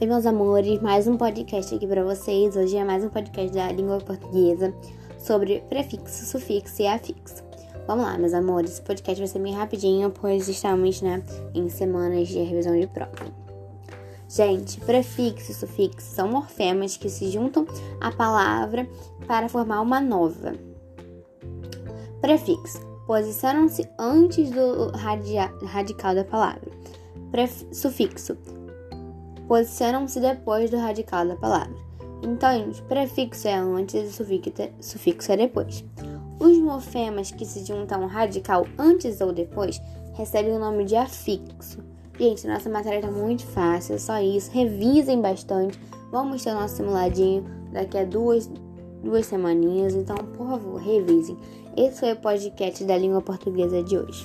Oi, meus amores, mais um podcast aqui para vocês. Hoje é mais um podcast da língua portuguesa sobre prefixo, sufixo e afixo. Vamos lá, meus amores, esse podcast vai ser bem rapidinho, pois estamos, né, em semanas de revisão de prova. Gente, prefixo e sufixo são morfemas que se juntam à palavra para formar uma nova. Prefixo posicionam-se antes do radical da palavra. Pref sufixo posicionam-se depois do radical da palavra. Então, prefixo é antes e sufixo é depois. Os morfemas que se juntam ao radical antes ou depois recebem o nome de afixo. Gente, nossa matéria tá muito fácil, só isso. Revisem bastante. Vamos ter nosso simuladinho daqui a duas, duas semaninhas. Então, por favor, revisem. Esse foi o podcast da língua portuguesa de hoje.